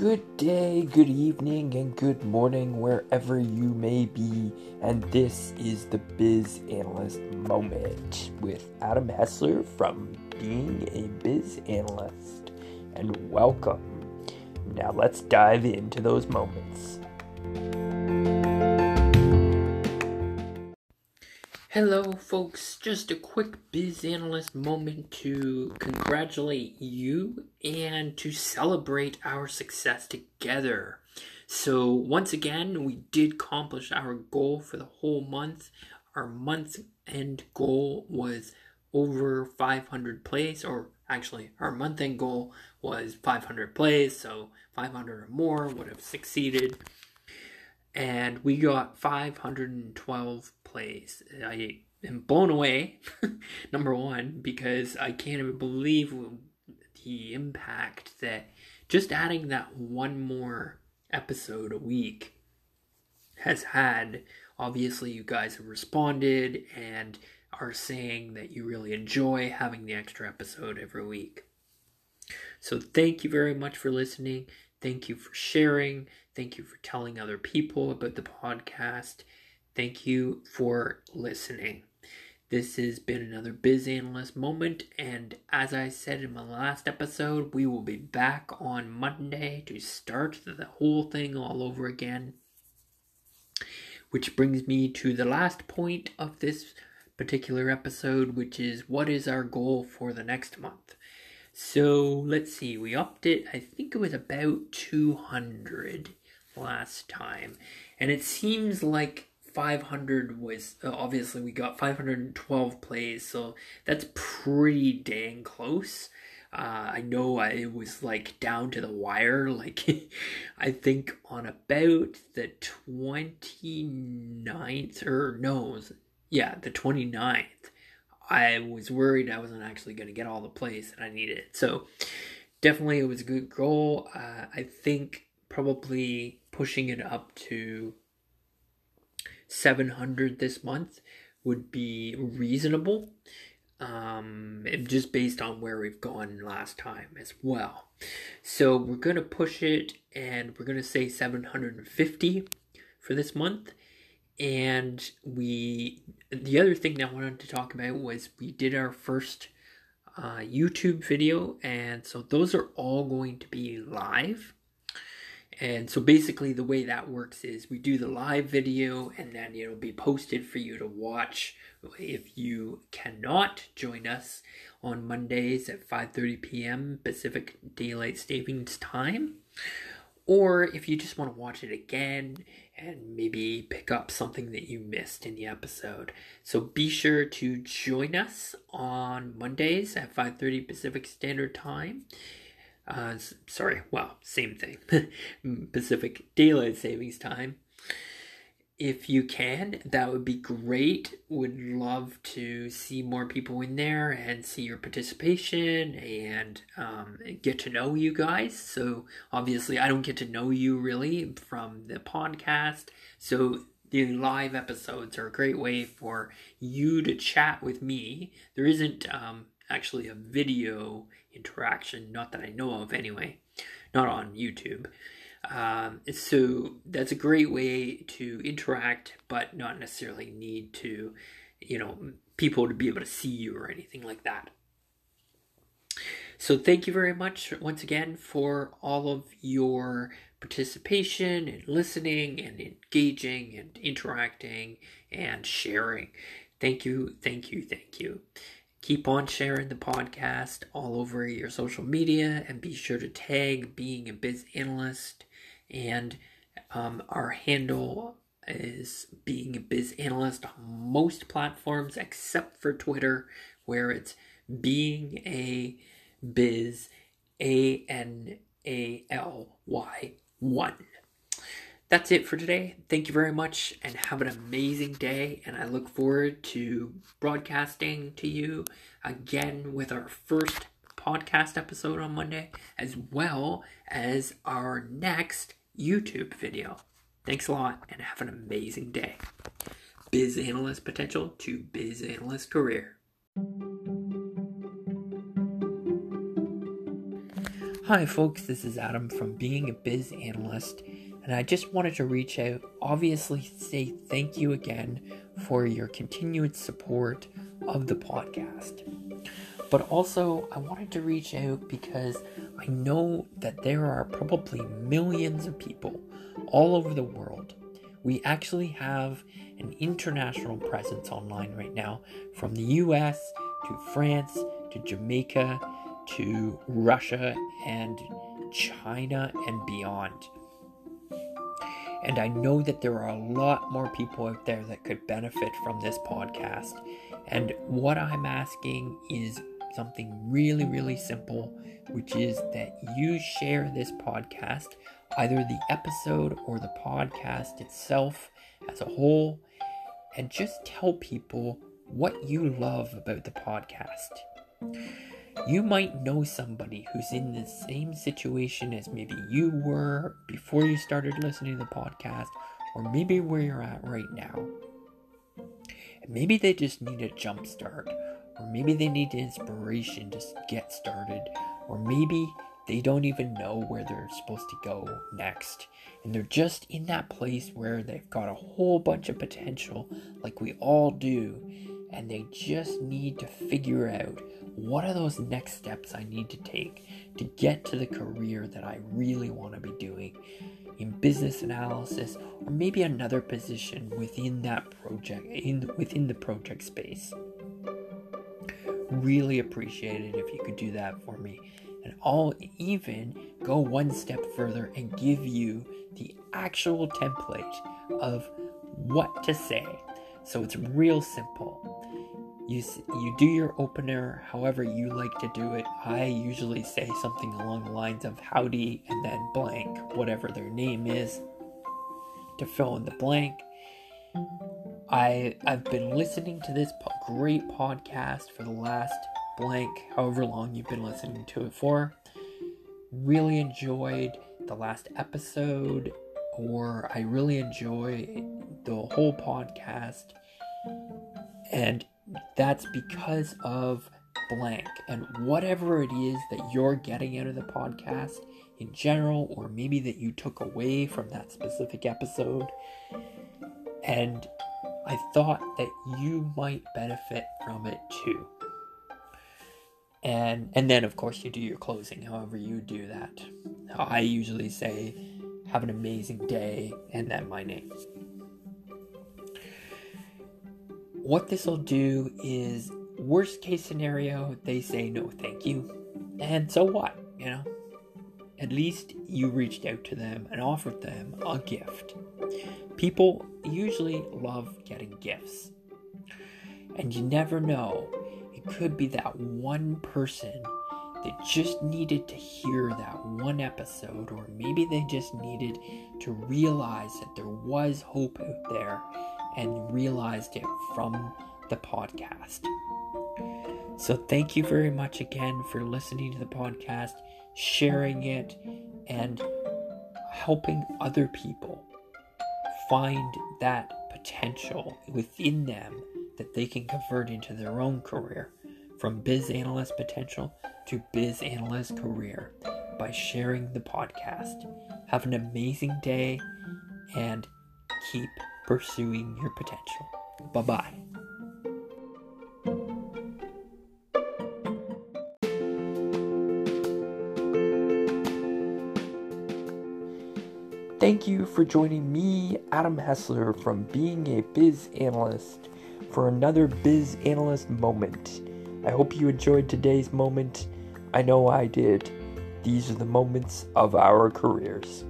Good day, good evening, and good morning, wherever you may be. And this is the Biz Analyst Moment with Adam Hessler from Being a Biz Analyst. And welcome. Now let's dive into those moments. Hello, folks. Just a quick biz analyst moment to congratulate you and to celebrate our success together. So, once again, we did accomplish our goal for the whole month. Our month end goal was over 500 plays, or actually, our month end goal was 500 plays, so 500 or more would have succeeded and we got 512 plays. I am blown away, number one, because I can't even believe the impact that just adding that one more episode a week has had. Obviously, you guys have responded and are saying that you really enjoy having the extra episode every week. So, thank you very much for listening. Thank you for sharing. Thank you for telling other people about the podcast. Thank you for listening. This has been another Biz Analyst moment, and as I said in my last episode, we will be back on Monday to start the whole thing all over again. Which brings me to the last point of this particular episode, which is what is our goal for the next month? So let's see, we upped it, I think it was about 200 last time. And it seems like 500 was uh, obviously we got 512 plays, so that's pretty dang close. Uh, I know I, it was like down to the wire, like I think on about the 29th, or no, yeah, the 29th. I was worried I wasn't actually going to get all the plays that I needed. So definitely it was a good goal. Uh, I think probably pushing it up to 700 this month would be reasonable. Um, just based on where we've gone last time as well. So we're going to push it and we're going to say 750 for this month. And we, the other thing that I wanted to talk about was we did our first uh, YouTube video, and so those are all going to be live. And so basically, the way that works is we do the live video, and then it'll be posted for you to watch if you cannot join us on Mondays at 5:30 p.m. Pacific Daylight Savings Time, or if you just want to watch it again and maybe pick up something that you missed in the episode. So be sure to join us on Mondays at 5:30 Pacific Standard Time uh, sorry, well, same thing. Pacific Daylight Savings Time. If you can, that would be great. Would love to see more people in there and see your participation and um, get to know you guys. So, obviously, I don't get to know you really from the podcast. So, the live episodes are a great way for you to chat with me. There isn't um, actually a video interaction, not that I know of anyway, not on YouTube. Um, so that's a great way to interact, but not necessarily need to, you know, people to be able to see you or anything like that. So thank you very much once again for all of your participation and listening and engaging and interacting and sharing. Thank you, thank you, thank you. Keep on sharing the podcast all over your social media and be sure to tag being a biz analyst. And um, our handle is being a biz analyst on most platforms except for Twitter, where it's being a biz A N A L Y 1 that's it for today. Thank you very much and have an amazing day. And I look forward to broadcasting to you again with our first podcast episode on Monday, as well as our next YouTube video. Thanks a lot and have an amazing day. Biz Analyst Potential to Biz Analyst Career. Hi, folks, this is Adam from Being a Biz Analyst, and I just wanted to reach out, obviously, say thank you again for your continued support of the podcast. But also, I wanted to reach out because I know that there are probably millions of people all over the world. We actually have an international presence online right now from the US to France to Jamaica to Russia and China and beyond. And I know that there are a lot more people out there that could benefit from this podcast. And what I'm asking is something really, really simple, which is that you share this podcast, either the episode or the podcast itself as a whole, and just tell people what you love about the podcast. You might know somebody who's in the same situation as maybe you were before you started listening to the podcast, or maybe where you're at right now. And maybe they just need a jump start, or maybe they need inspiration to get started, or maybe they don't even know where they're supposed to go next. And they're just in that place where they've got a whole bunch of potential, like we all do, and they just need to figure out what are those next steps I need to take to get to the career that I really want to be doing in business analysis or maybe another position within that project in within the project space. Really appreciate it if you could do that for me. And I'll even go one step further and give you the actual template of what to say. So it's real simple you you do your opener however you like to do it. I usually say something along the lines of howdy and then blank, whatever their name is, to fill in the blank. I I've been listening to this po- great podcast for the last blank, however long you've been listening to it for. Really enjoyed the last episode, or I really enjoy the whole podcast. And that's because of blank. And whatever it is that you're getting out of the podcast in general, or maybe that you took away from that specific episode, and I thought that you might benefit from it too. And and then of course you do your closing however you do that. I usually say have an amazing day and then my name what this will do is worst case scenario they say no thank you. And so what you know? At least you reached out to them and offered them a gift. People usually love getting gifts. And you never know it could be that one person that just needed to hear that one episode, or maybe they just needed to realize that there was hope out there and realized it from the podcast. So, thank you very much again for listening to the podcast, sharing it, and helping other people find that potential within them that they can convert into their own career from biz analyst potential to biz analyst career by sharing the podcast. Have an amazing day and keep pursuing your potential. Bye bye. Thank you for joining me, Adam Hessler, from being a biz analyst for another biz analyst moment. I hope you enjoyed today's moment. I know I did. These are the moments of our careers.